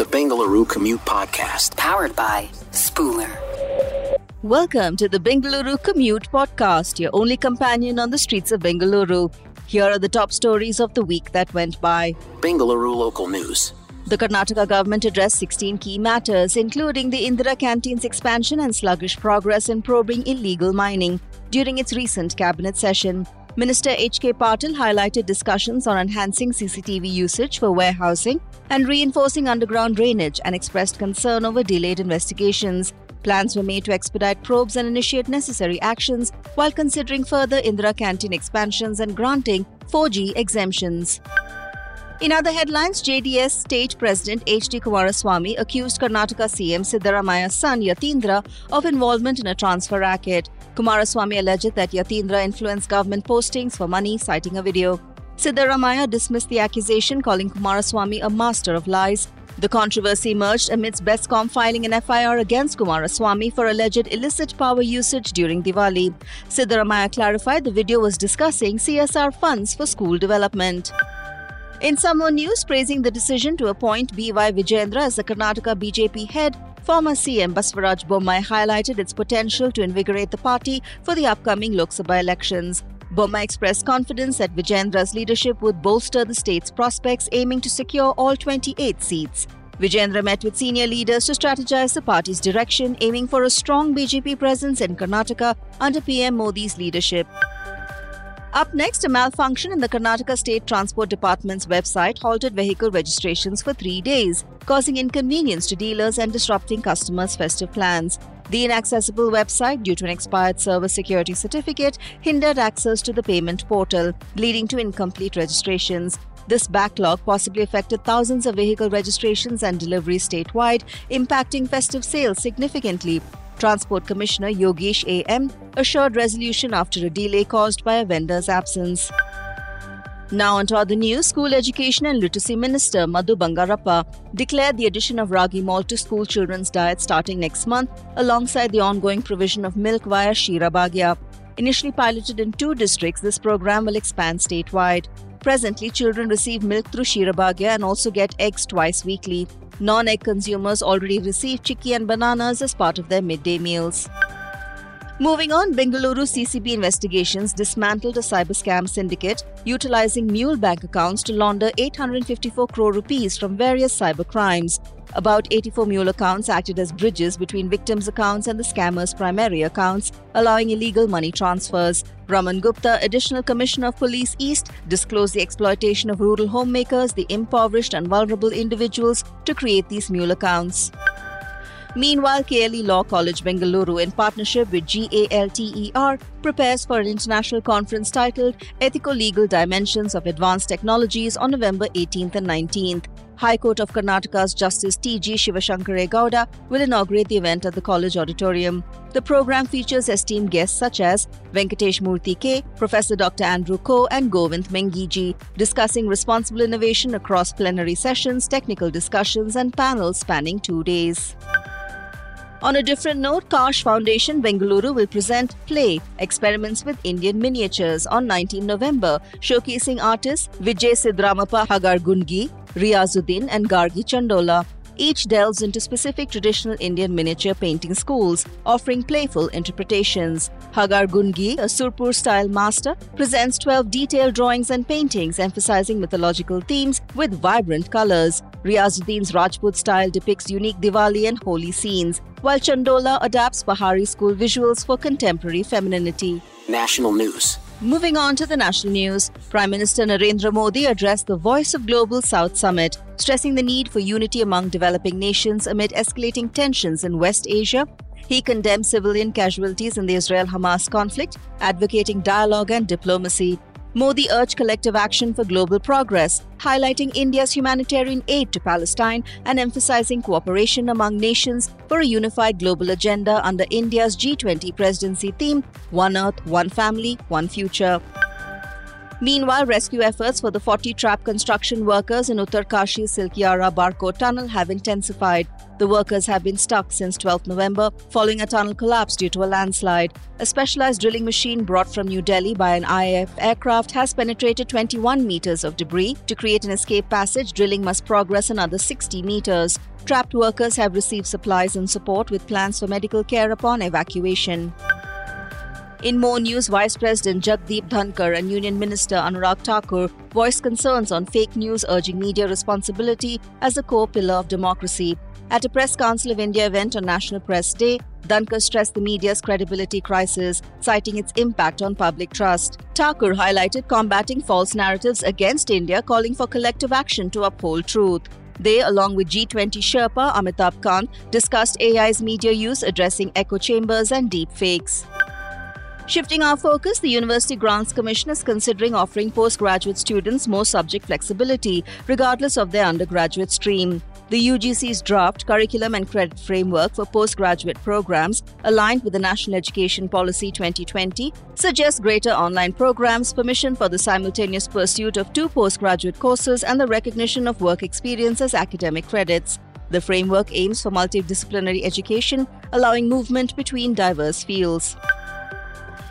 the Bengaluru Commute Podcast. Powered by Spooler. Welcome to the Bengaluru Commute Podcast, your only companion on the streets of Bengaluru. Here are the top stories of the week that went by. Bengaluru Local News. The Karnataka government addressed 16 key matters, including the Indira Canteen's expansion and sluggish progress in probing illegal mining during its recent cabinet session. Minister H.K. Patil highlighted discussions on enhancing CCTV usage for warehousing and reinforcing underground drainage and expressed concern over delayed investigations. Plans were made to expedite probes and initiate necessary actions while considering further Indira Canteen expansions and granting 4G exemptions. In other headlines, JDS State President H.D. Kumaraswamy accused Karnataka CM Siddaramaiah's son Yathindra of involvement in a transfer racket. Kumaraswamy alleged that Yathindra influenced government postings for money, citing a video. Siddaramaiah dismissed the accusation, calling Kumaraswamy a master of lies. The controversy emerged amidst Bescom filing an FIR against Kumaraswamy for alleged illicit power usage during Diwali. Siddaramaiah clarified the video was discussing CSR funds for school development. In some more news, praising the decision to appoint B.Y. Vijayendra as the Karnataka BJP head, former CM Basavaraj Bommai highlighted its potential to invigorate the party for the upcoming Lok Sabha elections. Bommai expressed confidence that Vijayendra's leadership would bolster the state's prospects, aiming to secure all 28 seats. Vijayendra met with senior leaders to strategize the party's direction, aiming for a strong BJP presence in Karnataka under PM Modi's leadership. Up next, a malfunction in the Karnataka State Transport Department's website halted vehicle registrations for three days, causing inconvenience to dealers and disrupting customers' festive plans. The inaccessible website, due to an expired server security certificate, hindered access to the payment portal, leading to incomplete registrations. This backlog possibly affected thousands of vehicle registrations and deliveries statewide, impacting festive sales significantly. Transport Commissioner Yogesh A.M. assured resolution after a delay caused by a vendor's absence. Now on to other news, School Education and Literacy Minister Madhu Bangarappa declared the addition of ragi malt to school children's diet starting next month, alongside the ongoing provision of milk via Ksheera Bhagya. Initially piloted in two districts, this program will expand statewide. Presently, children receive milk through Ksheera Bhagya and also get eggs twice weekly. Non egg consumers already receive chikki and bananas as part of their midday meals. Moving on, Bengaluru CCB investigations dismantled a cyber scam syndicate utilizing mule bank accounts to launder 854 crore rupees from various cyber crimes. About 84 mule accounts acted as bridges between victims' accounts and the scammers' primary accounts, allowing illegal money transfers. Raman Gupta, Additional Commissioner of Police East, disclosed the exploitation of rural homemakers, the impoverished and vulnerable individuals, to create these mule accounts. Meanwhile, KLE Law College Bengaluru, in partnership with GALTER, prepares for an international conference titled Ethical Legal Dimensions of Advanced Technologies on November 18th and 19th. High Court of Karnataka's Justice T.G. Shivashankare Gowda will inaugurate the event at the college auditorium. The program features esteemed guests such as Venkatesh Murthy K, Professor Dr. Andrew Ko, and Govind Mengiji, discussing responsible innovation across plenary sessions, technical discussions, and panels spanning two days. On a different note, Kaash Foundation Bengaluru will present Play Experiments with Indian Miniatures on 19 November, showcasing artists Vijay Sidramappa Hagargundgi, Riazuddin, and Gargi Chandola. Each delves into specific traditional Indian miniature painting schools, offering playful interpretations. Hagargundgi, a Surpur style master, presents 12 detailed drawings and paintings emphasizing mythological themes with vibrant colors. Riazuddin's Rajput style depicts unique Diwali and Holi scenes, while Chandola adapts Pahari school visuals for contemporary femininity. National News. Moving on to the national news, Prime Minister Narendra Modi addressed the Voice of Global South Summit, stressing the need for unity among developing nations amid escalating tensions in West Asia. He condemned civilian casualties in the Israel Hamas conflict, advocating dialogue and diplomacy. Modi urged collective action for global progress, highlighting India's humanitarian aid to Palestine and emphasizing cooperation among nations for a unified global agenda under India's G20 presidency theme One Earth, One Family, One Future. Meanwhile, rescue efforts for the 40 trapped construction workers in Uttarkashi Silkiara Barkot tunnel have intensified. The workers have been stuck since 12 November following a tunnel collapse due to a landslide. A specialized drilling machine brought from New Delhi by an IAF aircraft has penetrated 21 meters of debris. To create an escape passage, drilling must progress another 60 meters. Trapped workers have received supplies and support with plans for medical care upon evacuation. In more news, Vice President Jagdeep Dhankhar and Union Minister Anurag Thakur voiced concerns on fake news, urging media responsibility as a core pillar of democracy. At a Press Council of India event on National Press Day, Dhankhar stressed the media's credibility crisis, citing its impact on public trust. Thakur highlighted combating false narratives against India, calling for collective action to uphold truth. They, along with G20 Sherpa Amitabh Kant, discussed AI's media use addressing echo chambers and deep fakes. Shifting our focus, the University Grants Commission is considering offering postgraduate students more subject flexibility, regardless of their undergraduate stream. The UGC's draft curriculum and credit framework for postgraduate programs, aligned with the National Education Policy 2020, suggests greater online programs, permission for the simultaneous pursuit of two postgraduate courses, and the recognition of work experience as academic credits. The framework aims for multidisciplinary education, allowing movement between diverse fields.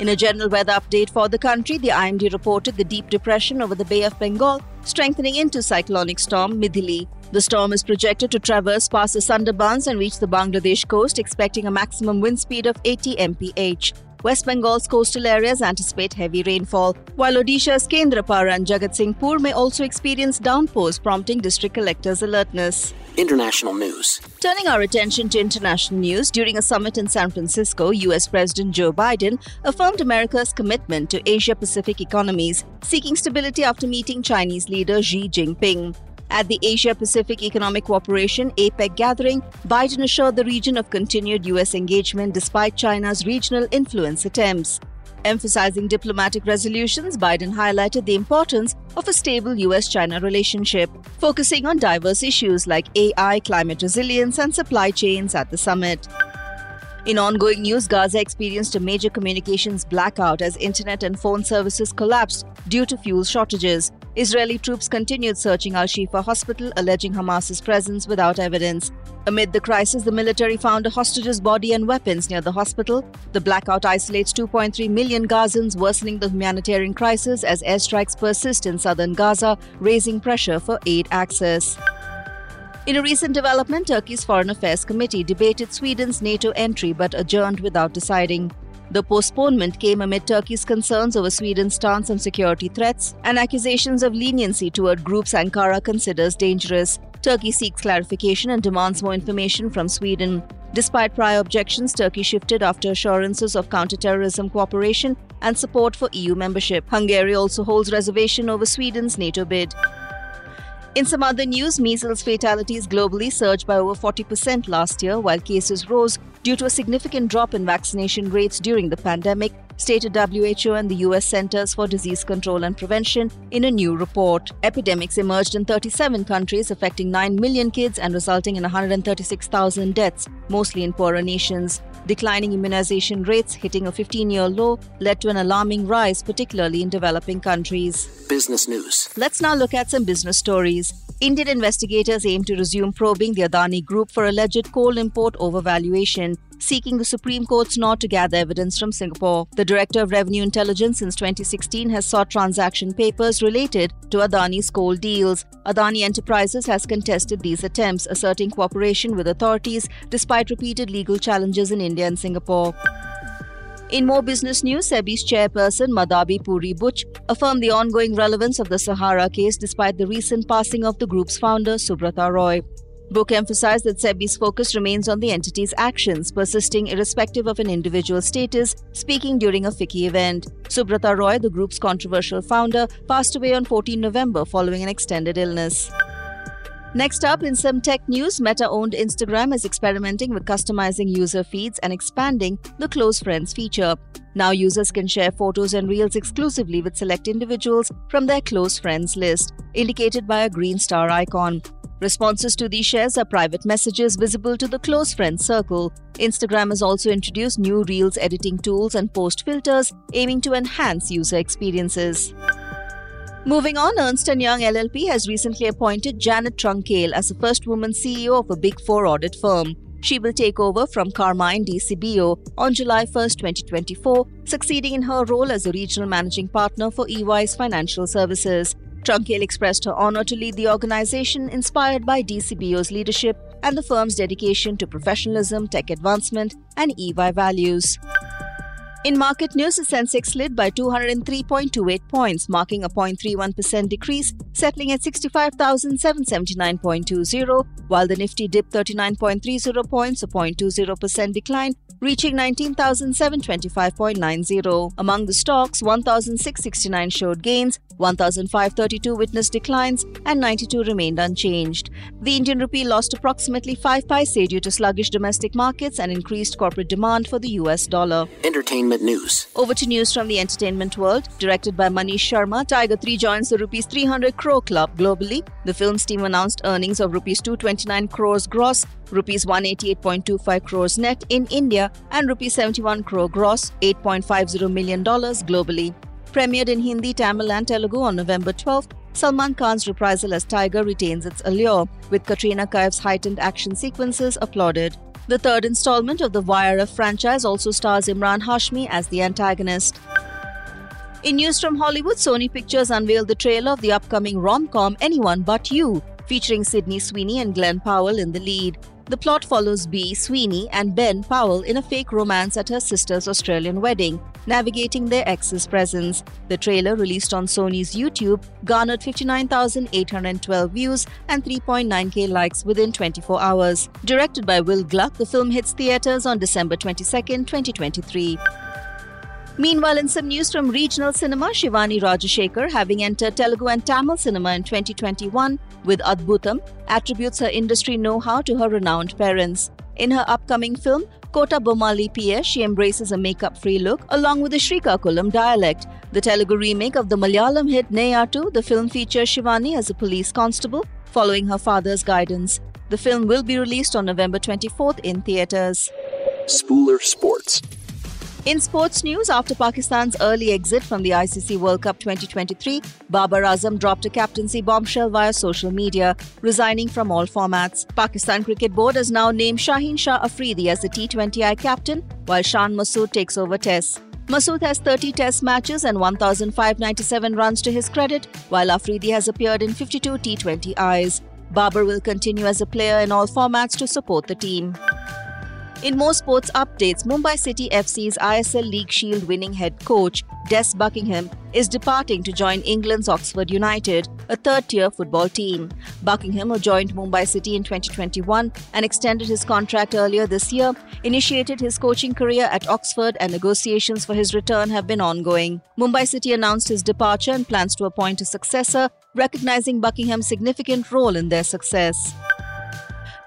In a general weather update for the country, the IMD reported the deep depression over the Bay of Bengal strengthening into cyclonic storm Midhili. The storm is projected to traverse past the Sundarbans and reach the Bangladesh coast, expecting a maximum wind speed of 80 mph. West Bengal's coastal areas anticipate heavy rainfall, while Odisha's Kendrapara and Jagatsinghpur may also experience downpours, prompting district collectors' alertness. International news. Turning our attention to international news, during a summit in San Francisco, US President Joe Biden affirmed America's commitment to Asia Pacific economies, seeking stability after meeting Chinese leader Xi Jinping. At the Asia Pacific Economic Cooperation APEC gathering, Biden assured the region of continued U.S. engagement despite China's regional influence attempts. Emphasizing diplomatic resolutions, Biden highlighted the importance of a stable US China relationship, focusing on diverse issues like AI, climate resilience, and supply chains at the summit. In ongoing news, Gaza experienced a major communications blackout as internet and phone services collapsed due to fuel shortages. Israeli troops continued searching Al Shifa hospital, alleging Hamas's presence without evidence. Amid the crisis, the military found a hostage's body and weapons near the hospital. The blackout isolates 2.3 million Gazans, worsening the humanitarian crisis as airstrikes persist in southern Gaza, raising pressure for aid access. In a recent development, Turkey's Foreign Affairs Committee debated Sweden's NATO entry but adjourned without deciding. The postponement came amid Turkey's concerns over Sweden's stance on security threats and accusations of leniency toward groups Ankara considers dangerous. Turkey seeks clarification and demands more information from Sweden. Despite prior objections, Turkey shifted after assurances of counterterrorism cooperation and support for EU membership. Hungary also holds reservation over Sweden's NATO bid. In some other news, measles fatalities globally surged by over 40% last year, while cases rose due to a significant drop in vaccination rates during the pandemic, stated WHO and the US Centers for Disease Control and Prevention in a new report. Epidemics emerged in 37 countries, affecting 9 million kids and resulting in 136,000 deaths, mostly in poorer nations. Declining immunization rates hitting a 15 year low led to an alarming rise, particularly in developing countries. Business news. Let's now look at some business stories. Indian investigators aim to resume probing the Adani Group for alleged coal import overvaluation, seeking the Supreme Court's nod to gather evidence from Singapore. The Director of Revenue Intelligence since 2016 has sought transaction papers related to Adani's coal deals. Adani Enterprises has contested these attempts, asserting cooperation with authorities despite repeated legal challenges in India and Singapore. In more business news, SEBI's chairperson Madhabi Puri Buch affirmed the ongoing relevance of the Sahara case despite the recent passing of the group's founder Subrata Roy. Buch emphasized that SEBI's focus remains on the entity's actions, persisting irrespective of an individual status, speaking during a FICCI event. Subrata Roy, the group's controversial founder, passed away on 14 November following an extended illness. Next up, in some tech news, Meta owned Instagram is experimenting with customizing user feeds and expanding the Close Friends feature. Now, users can share photos and reels exclusively with select individuals from their close friends list, indicated by a green star icon. Responses to these shares are private messages visible to the close friends circle. Instagram has also introduced new Reels editing tools and post filters aiming to enhance user experiences. Moving on, Ernst & Young LLP has recently appointed Janet Truncale as the first woman CEO of a Big Four audit firm. She will take over from Carmine Di Sibio on July 1, 2024, succeeding in her role as a regional managing partner for EY's financial services. Truncale expressed her honor to lead the organization inspired by Di Sibio's leadership and the firm's dedication to professionalism, tech advancement, and EY values. In market news, the Sensex slid by 203.28 points, marking a 0.31% decrease, settling at 65,779.20, while the Nifty dipped 39.30 points, a 0.20% decline, reaching 19,725.90. Among the stocks, 1,669 showed gains, 1,532 witnessed declines, and 92 remained unchanged. The Indian rupee lost approximately 5 paise due to sluggish domestic markets and increased corporate demand for the US dollar. Entertainment news. Over to news from the entertainment world. Directed by Manish Sharma, Tiger 3 joins the rupees 300 crore club globally. The film's team announced earnings of rupees 229 crores gross, rupees 188.25 crores net in India, and rupees 71 crore gross, $8.50 million globally. Premiered in Hindi, Tamil, and Telugu on November 12th, Salman Khan's reprisal as Tiger retains its allure, with Katrina Kaif's heightened action sequences applauded. The third installment of the YRF franchise also stars Emraan Hashmi as the antagonist. In news from Hollywood, Sony Pictures unveiled the trailer of the upcoming rom com Anyone But You, featuring Sydney Sweeney and Glen Powell in the lead. The plot follows Bee Sweeney and Ben Powell in a fake romance at her sister's Australian wedding, navigating their ex's presence. The trailer, released on Sony's YouTube, garnered 59,812 views and 3.9k likes within 24 hours. Directed by Will Gluck, the film hits theaters on December 22, 2023. Meanwhile, in some news from regional cinema, Shivani Rajashekhar, having entered Telugu and Tamil cinema in 2021 with Adbhutam, attributes her industry know how to her renowned parents. In her upcoming film, Kota Bomali PS, she embraces a makeup free look along with the Srikakulam dialect. The Telugu remake of the Malayalam hit Nayattu, the film features Shivani as a police constable, following her father's guidance. The film will be released on November 24th in theatres. Spooler Sports. In sports news, after Pakistan's early exit from the ICC World Cup 2023, Babar Azam dropped a captaincy bombshell via social media, resigning from all formats. Pakistan Cricket Board has now named Shaheen Shah Afridi as the T20I captain, while Shan Masood takes over Tests. Masood has 30 Test matches and 1,597 runs to his credit, while Afridi has appeared in 52 T20Is. Babar will continue as a player in all formats to support the team. In more sports updates, Mumbai City FC's ISL League Shield winning head coach Des Buckingham is departing to join England's Oxford United, a third tier football team. Buckingham, who joined Mumbai City in 2021 and extended his contract earlier this year, initiated his coaching career at Oxford and negotiations for his return have been ongoing. Mumbai City announced his departure and plans to appoint a successor, recognizing Buckingham's significant role in their success.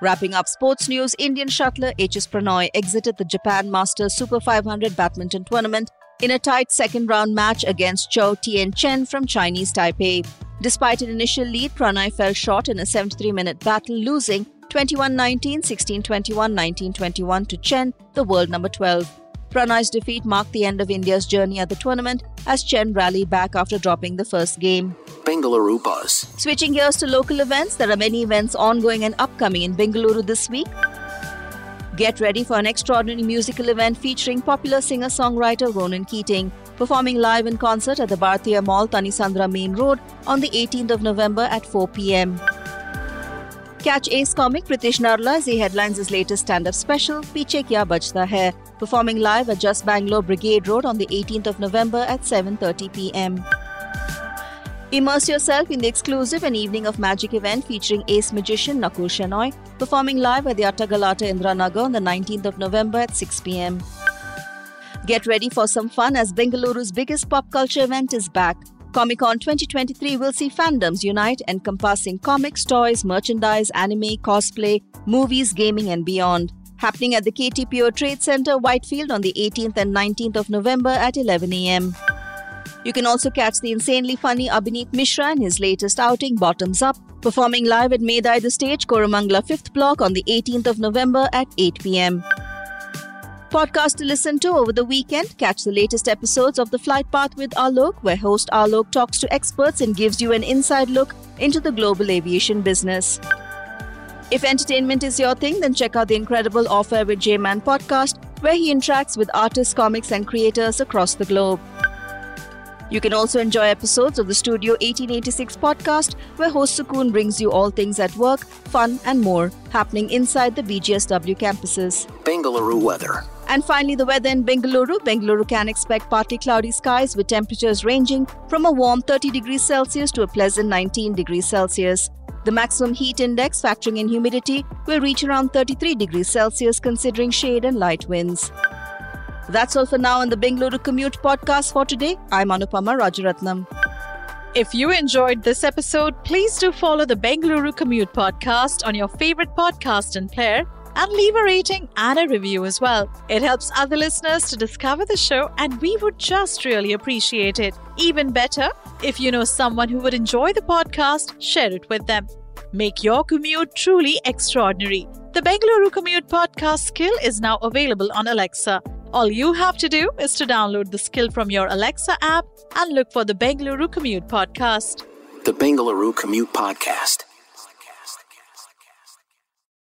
Wrapping up sports news, Indian shuttler HS Prannoy exited the Japan Masters Super 500 badminton tournament in a tight second round match against Chou Tien Chen from Chinese Taipei. Despite an initial lead, Prannoy fell short in a 73 minute battle, losing 21 19, 16 21, 19 21 to Chen, the world number 12. Prannoy's defeat marked the end of India's journey at the tournament as Chen rallied back after dropping the first game. Bengaluru Buzz. Switching gears to local events, there are many events ongoing and upcoming in Bengaluru this week. Get ready for an extraordinary musical event featuring popular singer songwriter Ronan Keating, performing live in concert at the Bhartiya Mall, Tanisandra Main Road on the 18th of November at 4 pm. Catch Ace comic Pritish Narla as he headlines his latest stand-up special, Piche Kya Bachta Hai, performing live at Just Bangalore Brigade Road on the 18th of November at 7.30 p.m. Immerse yourself in the exclusive and Evening of Magic event featuring ace magician Nakul Shenoy, performing live at the Attagalata Indiranagar on the 19th of November at 6 pm. Get ready for some fun as Bengaluru's biggest pop culture event is back. Comic Con 2023 will see fandoms unite encompassing comics, toys, merchandise, anime, cosplay, movies, gaming, and beyond. Happening at the KTPO Trade Center, Whitefield on the 18th and 19th of November at 11 am. You can also catch the insanely funny Abhineet Mishra in his latest outing, Bottoms Up, performing live at Medai the Stage, Koramangala 5th Block on the 18th of November at 8 pm. Podcast to listen to over the weekend. Catch the latest episodes of The Flight Path with Alok, where host Alok talks to experts and gives you an inside look into the global aviation business. If entertainment is your thing, then check out the incredible Offer with J-Man podcast, where he interacts with artists, comics, and creators across the globe. You can also enjoy episodes of the Studio 1886 podcast, where host Sukoon brings you all things at work, fun, and more happening inside the BGSW campuses. Bengaluru weather. And finally, the weather in Bengaluru. Bengaluru can expect partly cloudy skies with temperatures ranging from a warm 30 degrees Celsius to a pleasant 19 degrees Celsius. The maximum heat index, factoring in humidity, will reach around 33 degrees Celsius considering shade and light winds. That's all for now on the Bengaluru Commute podcast for today. I'm Anupama Rajaratnam. If you enjoyed this episode, please do follow the Bengaluru Commute podcast on your favorite podcast and player and leave a rating and a review as well. It helps other listeners to discover the show, and we would just really appreciate it. Even better, if you know someone who would enjoy the podcast, share it with them. Make your commute truly extraordinary. The Bengaluru Commute podcast skill is now available on Alexa. All you have to do is to download the skill from your Alexa app and look for the Bengaluru Commute podcast. The Bengaluru Commute Podcast.